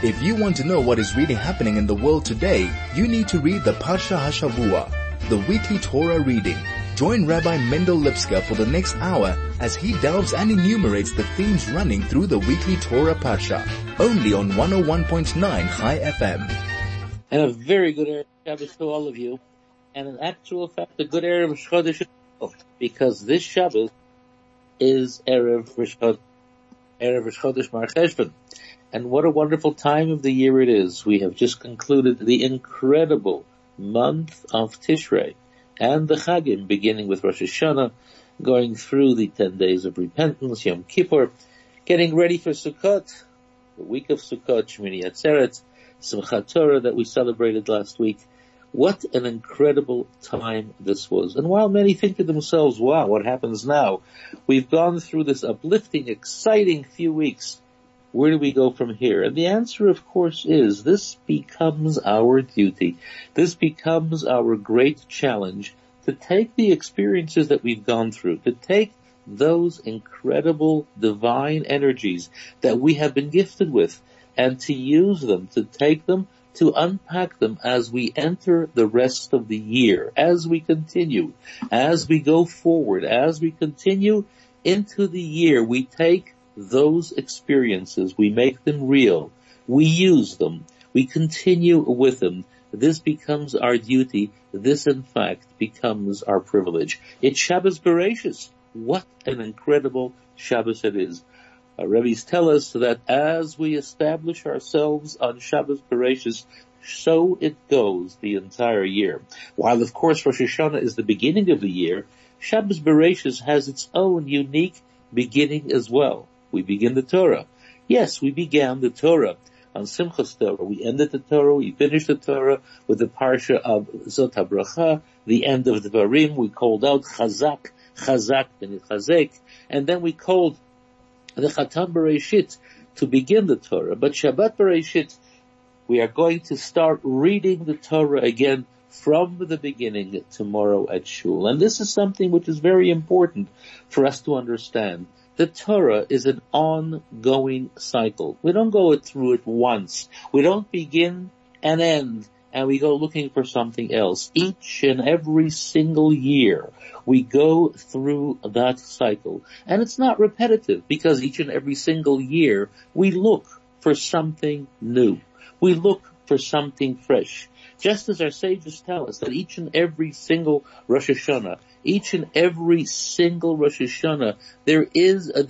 If you want to know what is really happening in the world today, you need to read the Parsha Hashavua, the weekly Torah reading. Join Rabbi Mendel Lipska for the next hour as he delves and enumerates the themes running through the weekly Torah Parsha, only on 101.9 Chai FM. And a very good Shabbos to all of you, and an actual fact, a good Erev Chodesh, because this Shabbos is Erev Rosh Erev Chodesh Mar Cheshvan. And what a wonderful time of the year it is. We have just concluded the incredible month of Tishrei and the Chagim, beginning with Rosh Hashanah, going through the 10 days of repentance, Yom Kippur, getting ready for Sukkot, the week of Sukkot, Shmini Atzeret, Simchat Torah that we celebrated last week. What an incredible time this was. And while many think to themselves, wow, what happens now? We've gone through this uplifting, exciting few weeks where do we go from here? And the answer, of course, is this becomes our duty. This becomes our great challenge to take the experiences that we've gone through, to take those incredible divine energies that we have been gifted with and to use them, to take them, to unpack them as we enter the rest of the year, as we continue, as we go forward, as we continue into the year, we take those experiences, we make them real, we use them, we continue with them. This becomes our duty. This in fact becomes our privilege. It's Shabbos Bereshis. What an incredible Shabbos it is. Uh, our Rebbe's tell us that as we establish ourselves on Shabbos Bereshis, so it goes the entire year. While of course Rosh Hashanah is the beginning of the year, Shabbos Bereshis has its own unique beginning as well we begin the Torah. Yes, we began the Torah on Simchas Torah. We ended the Torah, we finished the Torah with the parsha of Zot HaBracha, the end of Devarim. We called out Chazak, Chazak, and Chazek, and then we called the Chatan Bereshit to begin the Torah. But Shabbat Bereshit, we are going to start reading the Torah again from the beginning tomorrow at Shul. And this is something which is very important for us to understand the Torah is an ongoing cycle. We don't go through it once. We don't begin and end and we go looking for something else. Each and every single year we go through that cycle. And it's not repetitive because each and every single year we look for something new. We look for something fresh. Just as our sages tell us that each and every single Rosh Hashanah each and every single Rosh Hashanah, there is a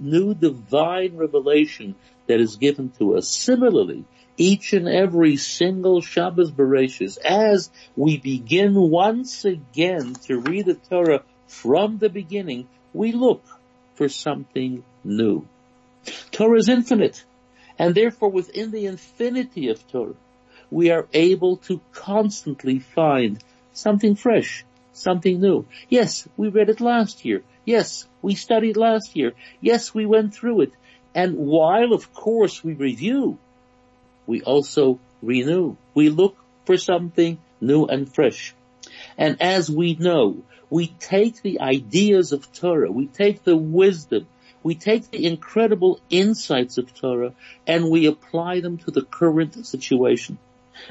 new divine revelation that is given to us. Similarly, each and every single Shabbos Bereshis, as we begin once again to read the Torah from the beginning, we look for something new. Torah is infinite, and therefore within the infinity of Torah, we are able to constantly find something fresh, something new. Yes, we read it last year. Yes, we studied last year. Yes, we went through it. And while of course we review, we also renew. We look for something new and fresh. And as we know, we take the ideas of Torah, we take the wisdom, we take the incredible insights of Torah and we apply them to the current situation.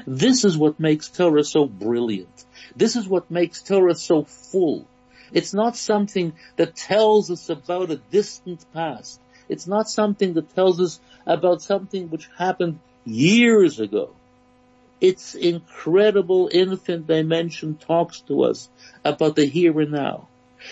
This is what makes Torah so brilliant. This is what makes Torah so full. It's not something that tells us about a distant past. It's not something that tells us about something which happened years ago. Its incredible infinite dimension talks to us about the here and now.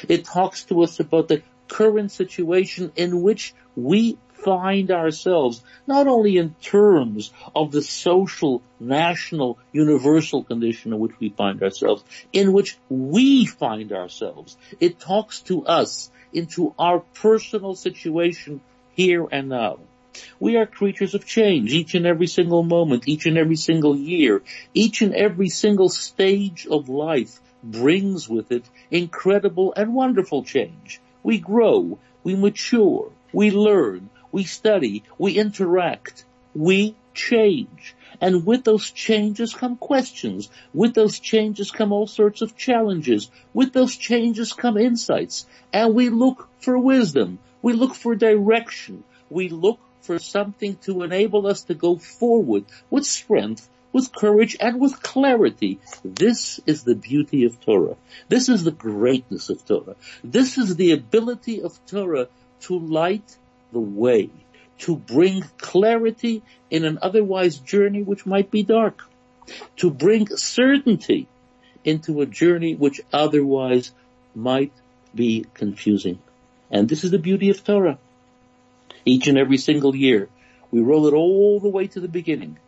It talks to us about the current situation in which we find ourselves, not only in terms of the social, national, universal condition in which we find ourselves, in which we find ourselves. It talks to us into our personal situation here and now. We are creatures of change each and every single moment, each and every single year, each and every single stage of life brings with it incredible and wonderful change. We grow, we mature, we learn, we study, we interact, we change. And with those changes come questions. With those changes come all sorts of challenges. With those changes come insights. And we look for wisdom. We look for direction. We look for something to enable us to go forward with strength, with courage, and with clarity. This is the beauty of Torah. This is the greatness of Torah. This is the ability of Torah to light the way, to bring clarity in an otherwise journey which might be dark, to bring certainty into a journey which otherwise might be confusing. And this is the beauty of Torah. Each and every single year, we roll it all the way to the beginning.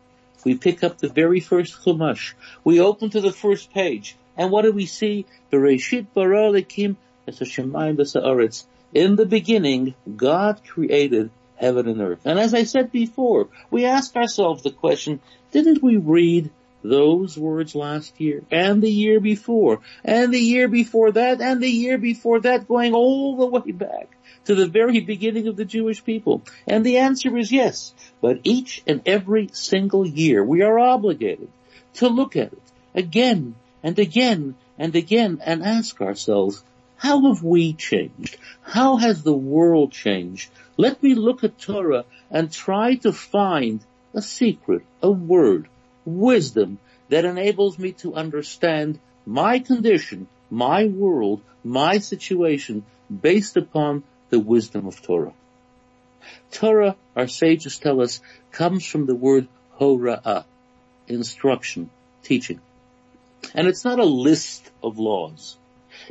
We pick up the very first Chumash. We open to the first page. And what do we see? Bereshit bara Elokim es hashemayim. In the beginning, God created heaven and earth. And as I said before, we ask ourselves the question, didn't we read those words last year and the year before and the year before that and the year before that going all the way back to the very beginning of the Jewish people? And the answer is yes. But each and every single year we are obligated to look at it again and again and again and ask ourselves, how have we changed? How has the world changed? Let me look at Torah and try to find a secret, a word, wisdom that enables me to understand my condition, my world, my situation based upon the wisdom of Torah. Torah, our sages tell us, comes from the word hora'ah, instruction, teaching. And it's not a list of laws.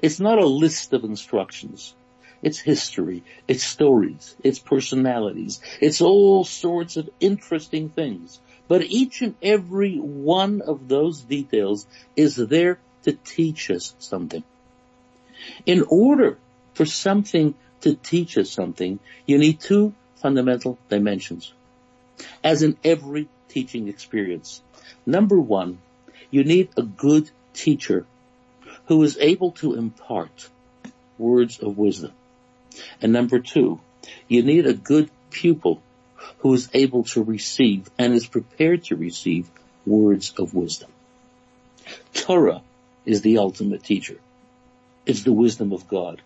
It's not a list of instructions. It's history, it's stories, it's personalities, it's all sorts of interesting things. But each and every one of those details is there to teach us something. In order for something to teach us something, you need two fundamental dimensions. As in every teaching experience. Number one, you need a good teacher who is able to impart words of wisdom. And number two, you need a good pupil who is able to receive and is prepared to receive words of wisdom. Torah is the ultimate teacher. It's the wisdom of God.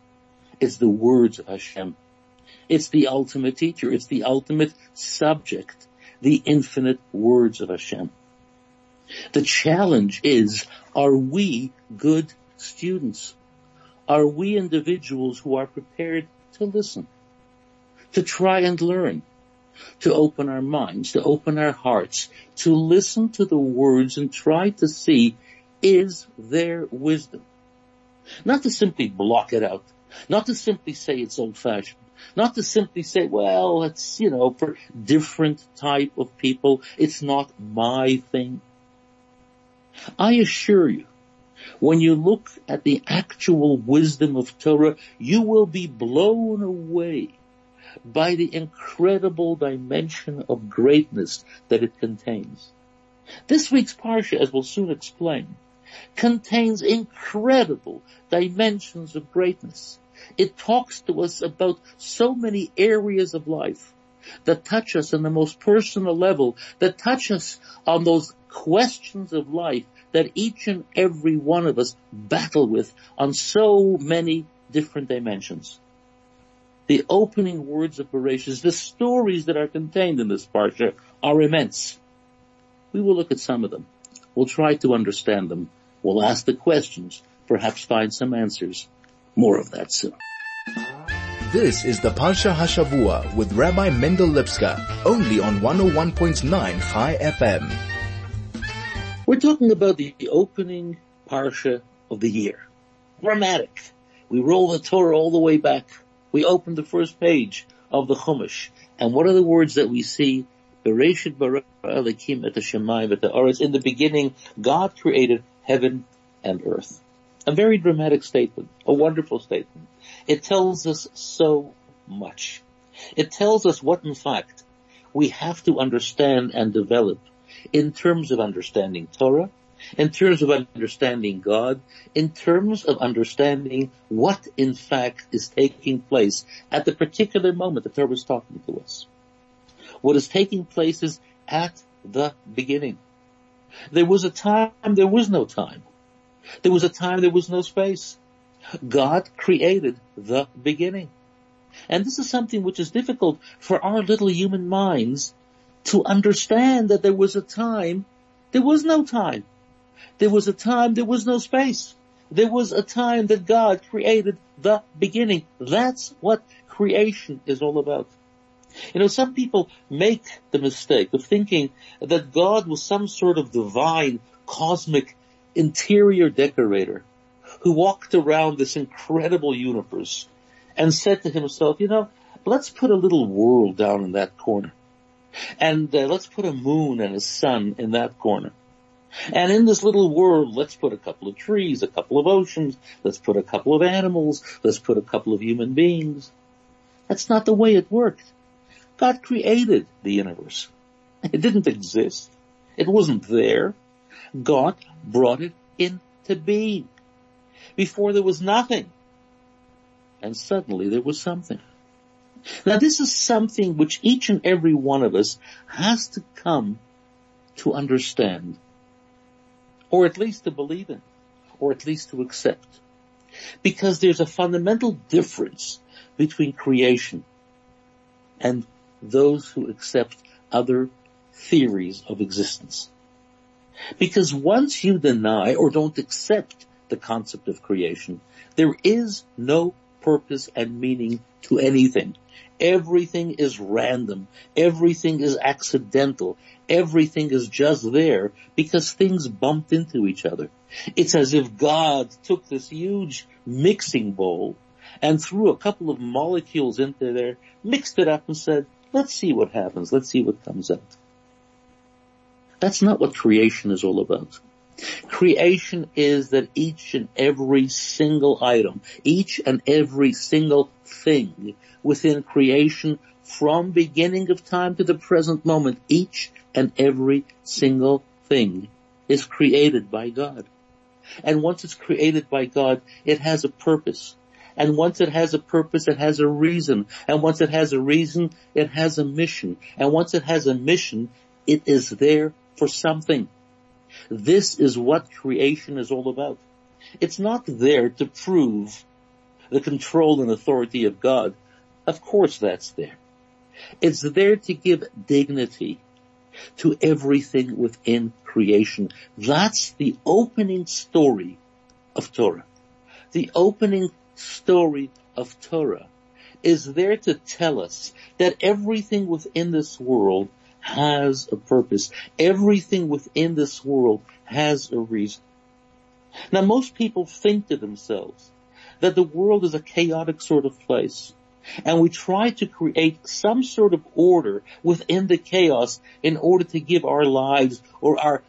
It's the words of Hashem. It's the ultimate teacher. It's the ultimate subject. The infinite words of Hashem. The challenge is, are we good students? Are we individuals who are prepared to listen? To try and learn? To open our minds, to open our hearts, to listen to the words and try to see, is there wisdom? Not to simply block it out. Not to simply say it's old fashioned. Not to simply say, well, it's, you know, for different type of people. It's not my thing. I assure you, when you look at the actual wisdom of Torah, you will be blown away by the incredible dimension of greatness that it contains. This week's Parsha, as we'll soon explain, contains incredible dimensions of greatness. It talks to us about so many areas of life that touch us on the most personal level, that touch us on those questions of life that each and every one of us battle with on so many different dimensions. The opening words of Bereshit, the stories that are contained in this parsha are immense. We will look at some of them. We'll try to understand them. We'll ask the questions, perhaps find some answers. More of that soon. This is the Parsha Hashavua with Rabbi Mendel Lipska, only on 101.9 Chai FM. We're talking about the opening parsha of the year. Dramatic. We roll the Torah all the way back. We open the first page of the Chumash. And what are the words that we see? Bereshit bara Elokim et Shemayim et Haaretz. In the beginning, God created heaven and earth. A very dramatic statement. A wonderful statement. It tells us so much. It tells us what in fact we have to understand and develop in terms of understanding Torah, in terms of understanding God, in terms of understanding what in fact is taking place at the particular moment the Torah is talking to us. What is taking place is at the beginning. There was a time, there was no time. There was a time, there was no space. God created the beginning. And this is something which is difficult for our little human minds to understand that there was a time, there was no time. There was a time, there was no space. There was a time that God created the beginning. That's what creation is all about. You know, some people make the mistake of thinking that God was some sort of divine, cosmic, interior decorator who walked around this incredible universe and said to himself, you know, let's put a little world down in that corner. And uh, let's put a moon and a sun in that corner. And in this little world, let's put a couple of trees, a couple of oceans, let's put a couple of animals, let's put a couple of human beings. That's not the way it worked. God created the universe. It didn't exist. It wasn't there. God brought it into being. Before there was nothing. And suddenly there was something. Now this is something which each and every one of us has to come to understand. Or at least to believe in. Or at least to accept. Because there's a fundamental difference between creation and those who accept other theories of existence. Because once you deny or don't accept the concept of creation, there is no purpose and meaning to anything. Everything is random. Everything is accidental. Everything is just there because things bumped into each other. It's as if God took this huge mixing bowl and threw a couple of molecules into there, mixed it up and said, let's see what happens. Let's see what comes out. That's not what creation is all about. Creation is that each and every single item, each and every single thing within creation from beginning of time to the present moment, each and every single thing is created by God. And once it's created by God, it has a purpose. And once it has a purpose, it has a reason. And once it has a reason, it has a mission. And once it has a mission, it is there for something. This is what creation is all about. It's not there to prove the control and authority of God. Of course that's there. It's there to give dignity to everything within creation. That's the opening story of Torah. The opening story of Torah is there to tell us that everything within this world has a purpose. Everything within this world has a reason. Now most people think to themselves that the world is a chaotic sort of place and we try to create some sort of order within the chaos in order to give our lives or our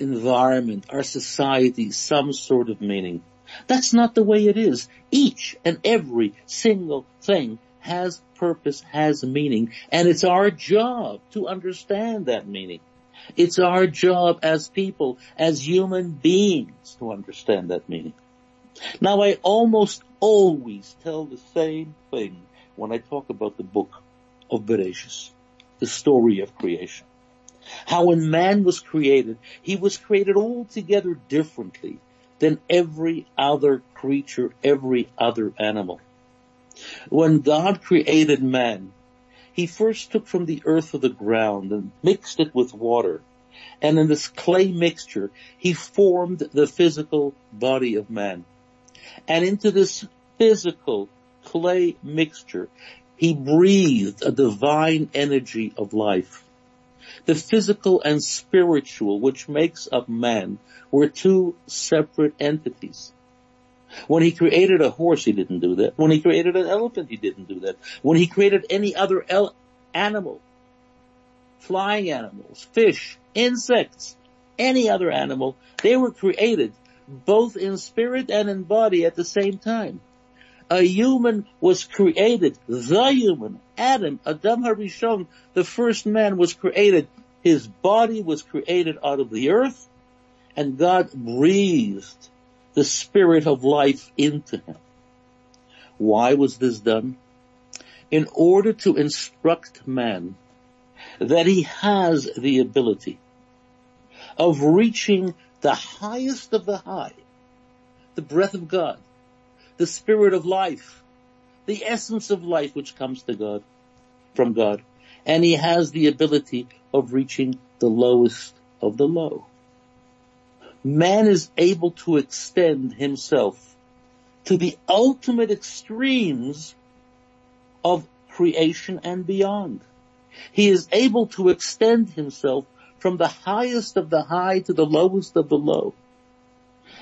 environment, our society some sort of meaning. That's not the way it is. Each and every single thing has purpose, has meaning, and it's our job to understand that meaning. It's our job as people, as human beings to understand that meaning. Now I almost always tell the same thing when I talk about the book of Bereshit, the story of creation. How when man was created, he was created altogether differently than every other creature, every other animal. When God created man, he first took from the earth of the ground and mixed it with water. And in this clay mixture, he formed the physical body of man. And into this physical clay mixture, he breathed a divine energy of life. The physical and spiritual, which makes up man, were two separate entities. When he created a horse, he didn't do that. When he created an elephant, he didn't do that. When he created any other el- animal, flying animals, fish, insects, any other animal, they were created both in spirit and in body at the same time. A human was created, the human, Adam, Adam Harishon, the first man was created. His body was created out of the earth and God breathed the spirit of life into him. Why was this done? In order to instruct man that he has the ability of reaching the highest of the high, the breath of God, the spirit of life, the essence of life which comes to God, from God. And he has the ability of reaching the lowest of the low. Man is able to extend himself to the ultimate extremes of creation and beyond. He is able to extend himself from the highest of the high to the lowest of the low.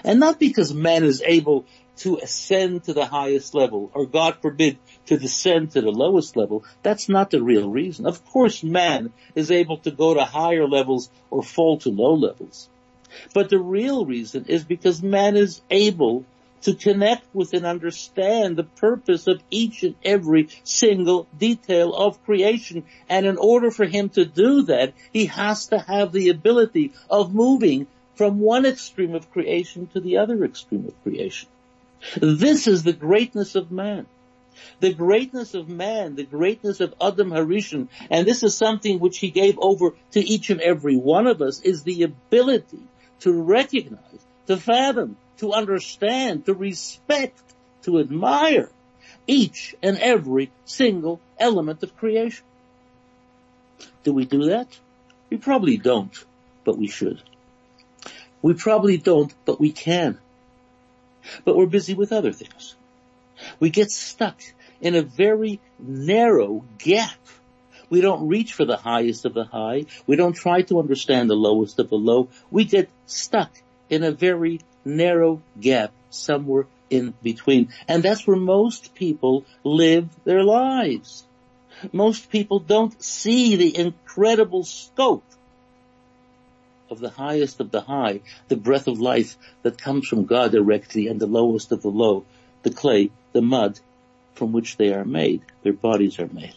And not because man is able to ascend to the highest level, or God forbid, to descend to the lowest level. That's not the real reason. Of course man is able to go to higher levels or fall to low levels. But the real reason is because man is able to connect with and understand the purpose of each and every single detail of creation. And in order for him to do that, he has to have the ability of moving from one extreme of creation to the other extreme of creation. This is the greatness of man. The greatness of man, the greatness of Adam Harishon, and this is something which he gave over to each and every one of us, is the ability to recognize, to fathom, to understand, to respect, to admire each and every single element of creation. Do we do that? We probably don't, but we should. We probably don't, but we can. But we're busy with other things. We get stuck in a very narrow gap. We don't reach for the highest of the high. We don't try to understand the lowest of the low. We get stuck in a very narrow gap somewhere in between. And that's where most people live their lives. Most people don't see the incredible scope of the highest of the high, the breath of life that comes from God directly and the lowest of the low, the clay, the mud from which they are made, their bodies are made.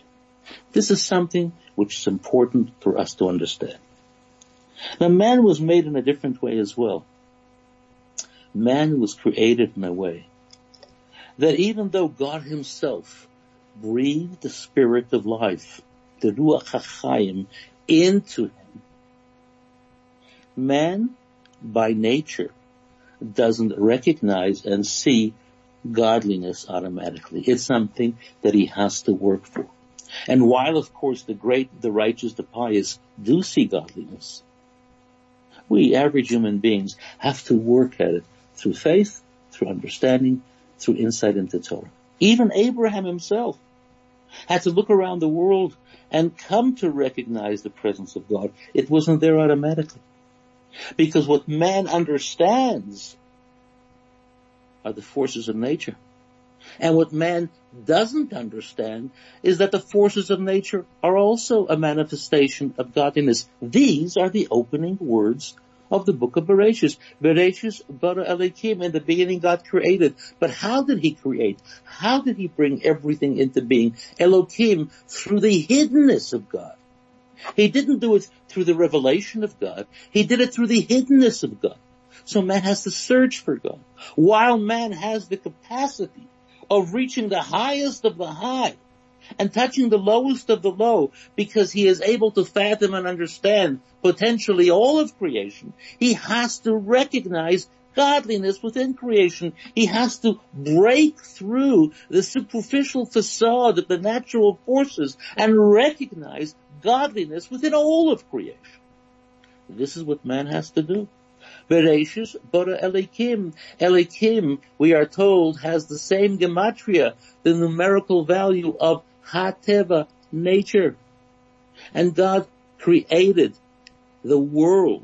This is something which is important for us to understand. Now man was made in a different way as well. Man was created in a way that even though God himself breathed the spirit of life, the Ruach HaChaim, into him, Man, by nature, doesn't recognize and see godliness automatically. It's something that he has to work for. And while of course the great, the righteous, the pious do see godliness, we average human beings have to work at it through faith, through understanding, through insight into Torah. Even Abraham himself had to look around the world and come to recognize the presence of God. It wasn't there automatically. Because what man understands are the forces of nature. And what man doesn't understand is that the forces of nature are also a manifestation of godliness. These are the opening words of the book of Bereshit. Bereshit bara Elokim. In the beginning God created. But how did he create? How did he bring everything into being? Elokim through the hiddenness of God. He didn't do it through the revelation of God. He did it through the hiddenness of God. So man has to search for God. While man has the capacity of reaching the highest of the high and touching the lowest of the low because he is able to fathom and understand potentially all of creation, he has to recognize godliness within creation. He has to break through the superficial facade of the natural forces and recognize godliness within all of creation. This is what man has to do. Bereshis bara Elokim. Elokim, we are told, has the same gematria, the numerical value of Hateva, nature. And God created the world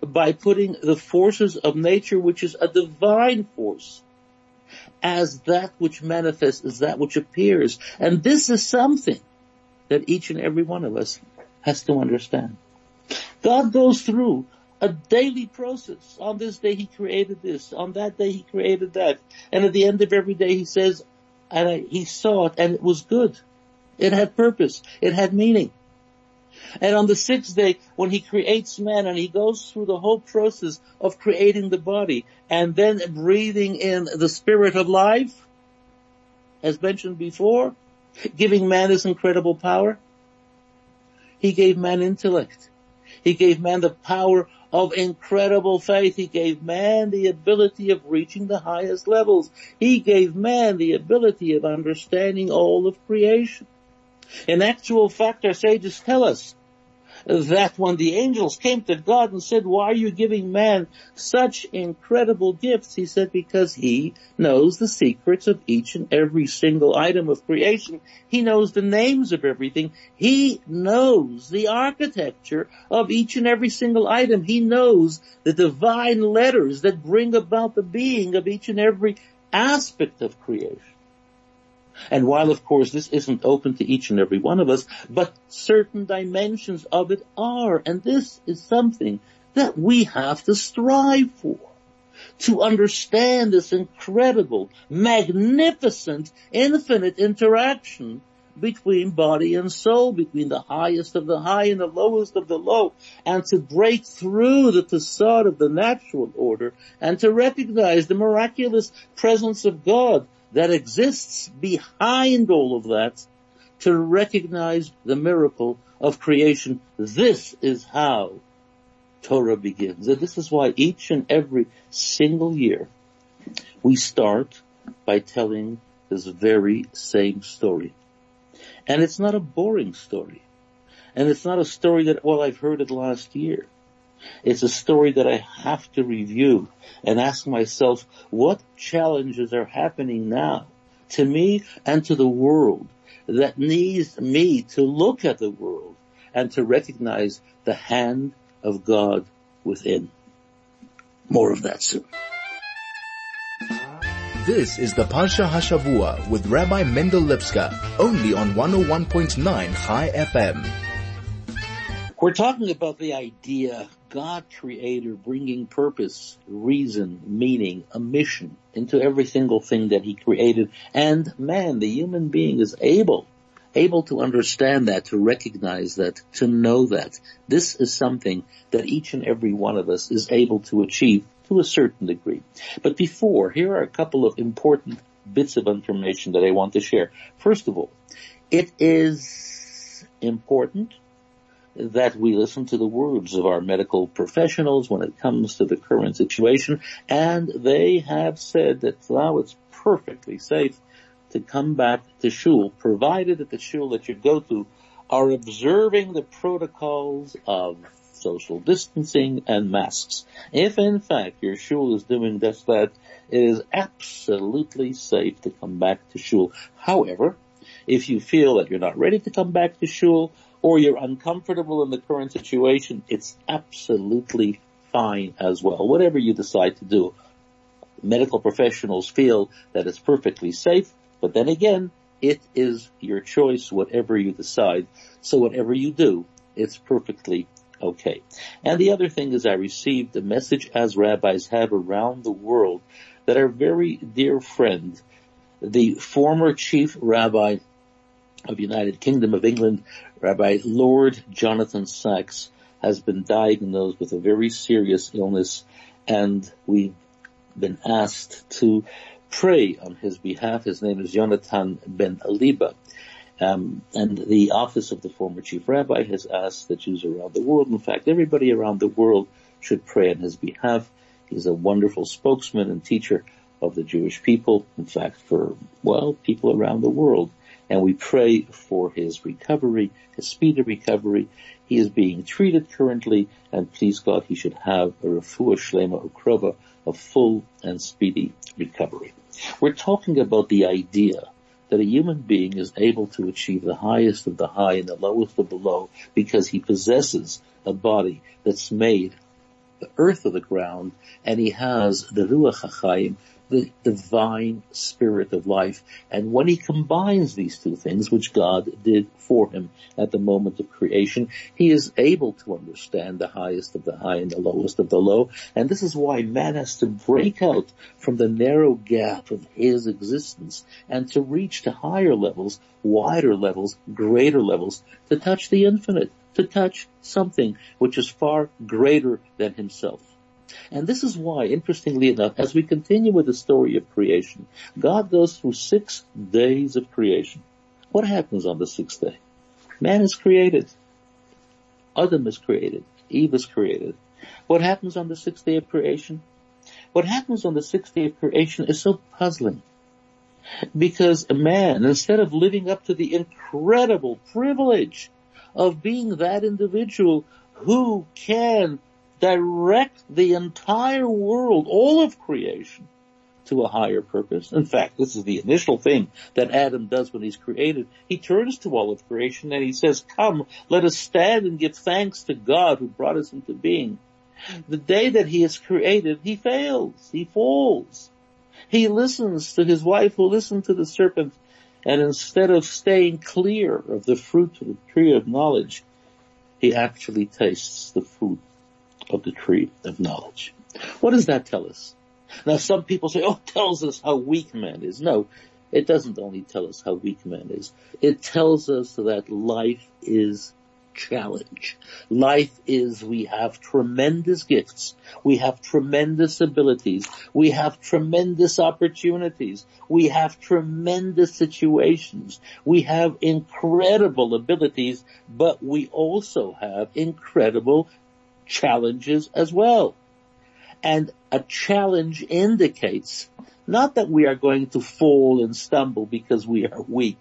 by putting the forces of nature, which is a divine force, as that which manifests, as that which appears. And this is something that each and every one of us has to understand. God goes through a daily process. On this day he created this. On that day he created that. And at the end of every day he says, and I, he saw it and it was good. It had purpose. It had meaning. And on the sixth day, when he creates man and he goes through the whole process of creating the body and then breathing in the spirit of life, as mentioned before, giving man this incredible power? He gave man intellect. He gave man the power of incredible faith. He gave man the ability of reaching the highest levels. He gave man the ability of understanding all of creation. In actual fact, our sages tell us that when the angels came to God and said, why are you giving man such incredible gifts? He said, because he knows the secrets of each and every single item of creation. He knows the names of everything. He knows the architecture of each and every single item. He knows the divine letters that bring about the being of each and every aspect of creation. And while of course this isn't open to each and every one of us, but certain dimensions of it are, and this is something that we have to strive for. To understand this incredible, magnificent, infinite interaction between body and soul, between the highest of the high and the lowest of the low, and to break through the facade of the natural order and to recognize the miraculous presence of God that exists behind all of that to recognize the miracle of creation. This is how Torah begins. And this is why each and every single year we start by telling this very same story. And it's not a boring story. And it's not a story that, well, I've heard it last year. It's a story that I have to review and ask myself, what challenges are happening now to me and to the world that needs me to look at the world and to recognize the hand of God within. More of that soon. This is the Parsha Hashavua with Rabbi Mendel Lipska, only on 101.9 Chai FM. We're talking about the idea God creator bringing purpose, reason, meaning, a mission into every single thing that he created. And man, the human being is able, able to understand that, to recognize that, to know that. This is something that each and every one of us is able to achieve to a certain degree. But before, here are a couple of important bits of information that I want to share. First of all, it is important that we listen to the words of our medical professionals when it comes to the current situation, and they have said that now it's perfectly safe to come back to shul, provided that the shul that you go to are observing the protocols of social distancing and masks. If in fact your shul is doing just that, it is absolutely safe to come back to shul. However, if you feel that you're not ready to come back to shul, or you're uncomfortable in the current situation, it's absolutely fine as well. Whatever you decide to do, medical professionals feel that it's perfectly safe, but then again, it is your choice, whatever you decide. So whatever you do, it's perfectly okay. And the other thing is I received a message as rabbis have around the world that our very dear friend, the former chief rabbi of United Kingdom of England, Rabbi Lord Jonathan Sacks has been diagnosed with a very serious illness and we've been asked to pray on his behalf. His name is Jonathan Ben Aliba. Um, and the office of the former chief rabbi has asked the Jews around the world, in fact everybody around the world should pray on his behalf. He's a wonderful spokesman and teacher of the Jewish people, in fact for, well, people around the world and we pray for his recovery, his speedy recovery. He is being treated currently, and please God, he should have a refuah shlema ukrova, a full and speedy recovery. We're talking about the idea that a human being is able to achieve the highest of the high and the lowest of the low because he possesses a body that's made the earth of the ground and he has the Ruach HaChaim, the divine spirit of life. And when he combines these two things, which God did for him at the moment of creation, he is able to understand the highest of the high and the lowest of the low. And this is why man has to break out from the narrow gap of his existence and to reach to higher levels, wider levels, greater levels, to touch the infinite, to touch something which is far greater than himself. And this is why, interestingly enough, as we continue with the story of creation, God goes through six days of creation. What happens on the sixth day? Man is created. Adam is created. Eve is created. What happens on the sixth day of creation? What happens on the sixth day of creation is so puzzling. Because a man, instead of living up to the incredible privilege of being that individual who can direct the entire world, all of creation, to a higher purpose. In fact, this is the initial thing that Adam does when he's created. He turns to all of creation and he says, come, let us stand and give thanks to God who brought us into being. The day that he is created, he fails, he falls. He listens to his wife who listened to the serpent and instead of staying clear of the fruit of the tree of knowledge, he actually tastes the fruit of the tree of knowledge. What does that tell us? Now some people say, oh, it tells us how weak man is. No, it doesn't only tell us how weak man is. It tells us that life is challenge. Life is we have tremendous gifts. We have tremendous abilities. We have tremendous opportunities. We have tremendous situations. We have incredible abilities, but we also have incredible challenges as well. And a challenge indicates not that we are going to fall and stumble because we are weak.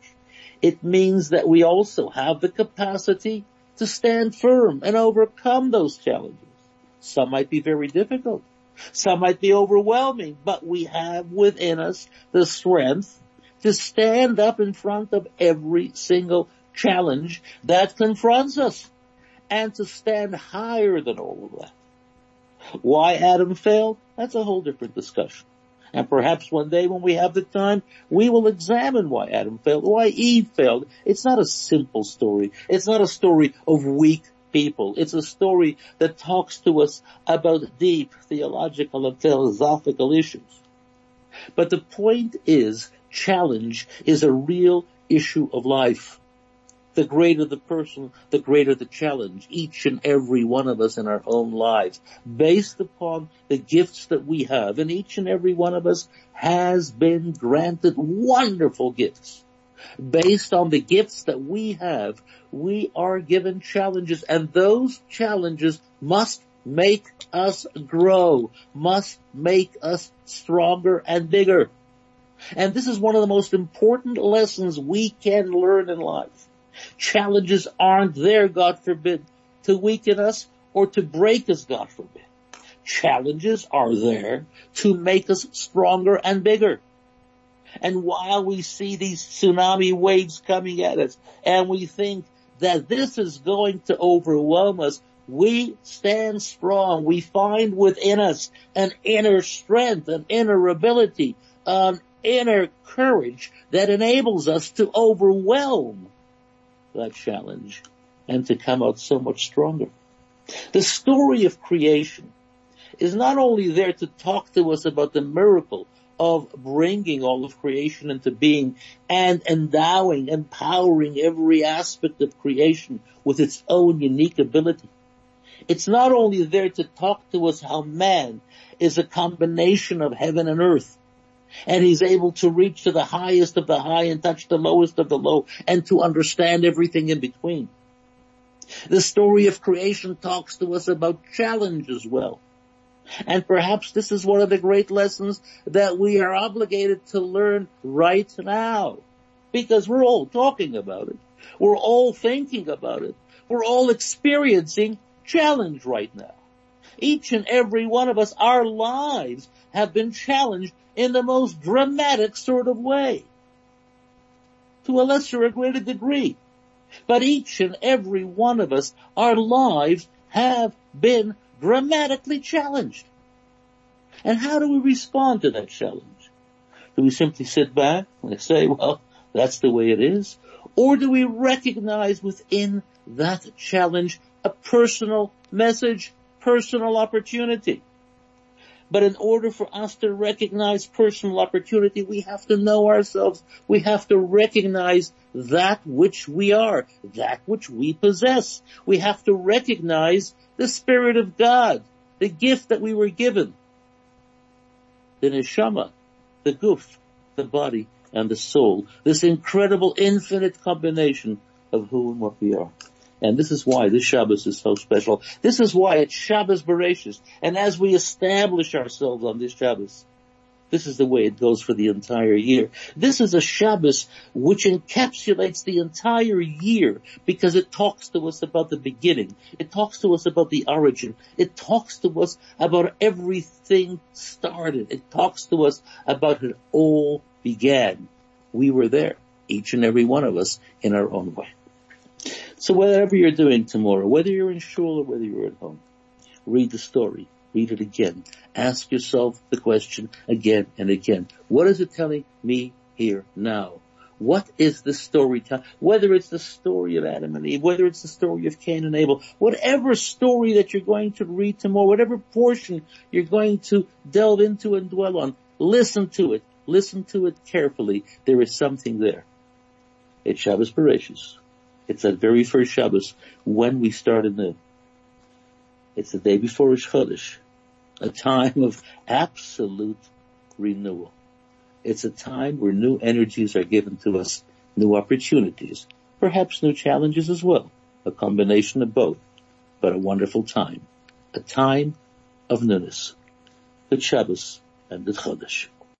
It means that we also have the capacity to stand firm and overcome those challenges. Some might be very difficult. Some might be overwhelming, but we have within us the strength to stand up in front of every single challenge that confronts us and to stand higher than all of that. Why Adam failed? That's a whole different discussion. And perhaps one day when we have the time, we will examine why Adam failed, why Eve failed. It's not a simple story. It's not a story of weak people. It's a story that talks to us about deep theological and philosophical issues. But the point is, challenge is a real issue of life the greater the person, the greater the challenge, each and every one of us in our own lives, based upon the gifts that we have. And each and every one of us has been granted wonderful gifts. Based on the gifts that we have, we are given challenges and those challenges must make us grow, must make us stronger and bigger. And this is one of the most important lessons we can learn in life. Challenges aren't there, God forbid, to weaken us or to break us, God forbid. Challenges are there to make us stronger and bigger. And while we see these tsunami waves coming at us and we think that this is going to overwhelm us, we stand strong. We find within us an inner strength, an inner ability, an inner courage that enables us to overwhelm that challenge and to come out so much stronger. The story of creation is not only there to talk to us about the miracle of bringing all of creation into being and endowing, empowering every aspect of creation with its own unique ability. It's not only there to talk to us how man is a combination of heaven and earth and he's able to reach to the highest of the high and touch the lowest of the low and to understand everything in between. The story of creation talks to us about challenge as well. And perhaps this is one of the great lessons that we are obligated to learn right now. Because we're all talking about it. We're all thinking about it. We're all experiencing challenge right now. Each and every one of us, our lives have been challenged in the most dramatic sort of way. To a lesser or greater degree. But each and every one of us, our lives have been dramatically challenged. And how do we respond to that challenge? Do we simply sit back and say, well, that's the way it is? Or do we recognize within that challenge a personal message, personal opportunity? But in order for us to recognize personal opportunity, we have to know ourselves. We have to recognize that which we are, that which we possess. We have to recognize the Spirit of God, the gift that we were given. The neshama, the guf, the body, and the soul. This incredible infinite combination of who and what we are. And this is why this Shabbos is so special. This is why it's Shabbos Bereshis. And as we establish ourselves on this Shabbos, this is the way it goes for the entire year. This is a Shabbos which encapsulates the entire year because it talks to us about the beginning. It talks to us about the origin. It talks to us about everything started. It talks to us about it all began. We were there, each and every one of us in our own way. So whatever you're doing tomorrow, whether you're in shul or whether you're at home, read the story read it again. Ask yourself the question again and again. What is it telling me here now? What is the story telling? Whether it's the story of Adam and Eve, whether it's the story of Cain and Abel, whatever story that you're going to read tomorrow, whatever portion you're going to delve into and dwell on, listen to it. Listen to it carefully. There is something there. It's Shabbos Bereshis. It's that very first Shabbos when we started new. It's the day before Rosh Chodesh, a time of absolute renewal. It's a time where new energies are given to us, new opportunities, perhaps new challenges as well, a combination of both, but a wonderful time, a time of newness, the Shabbos and the Chodesh.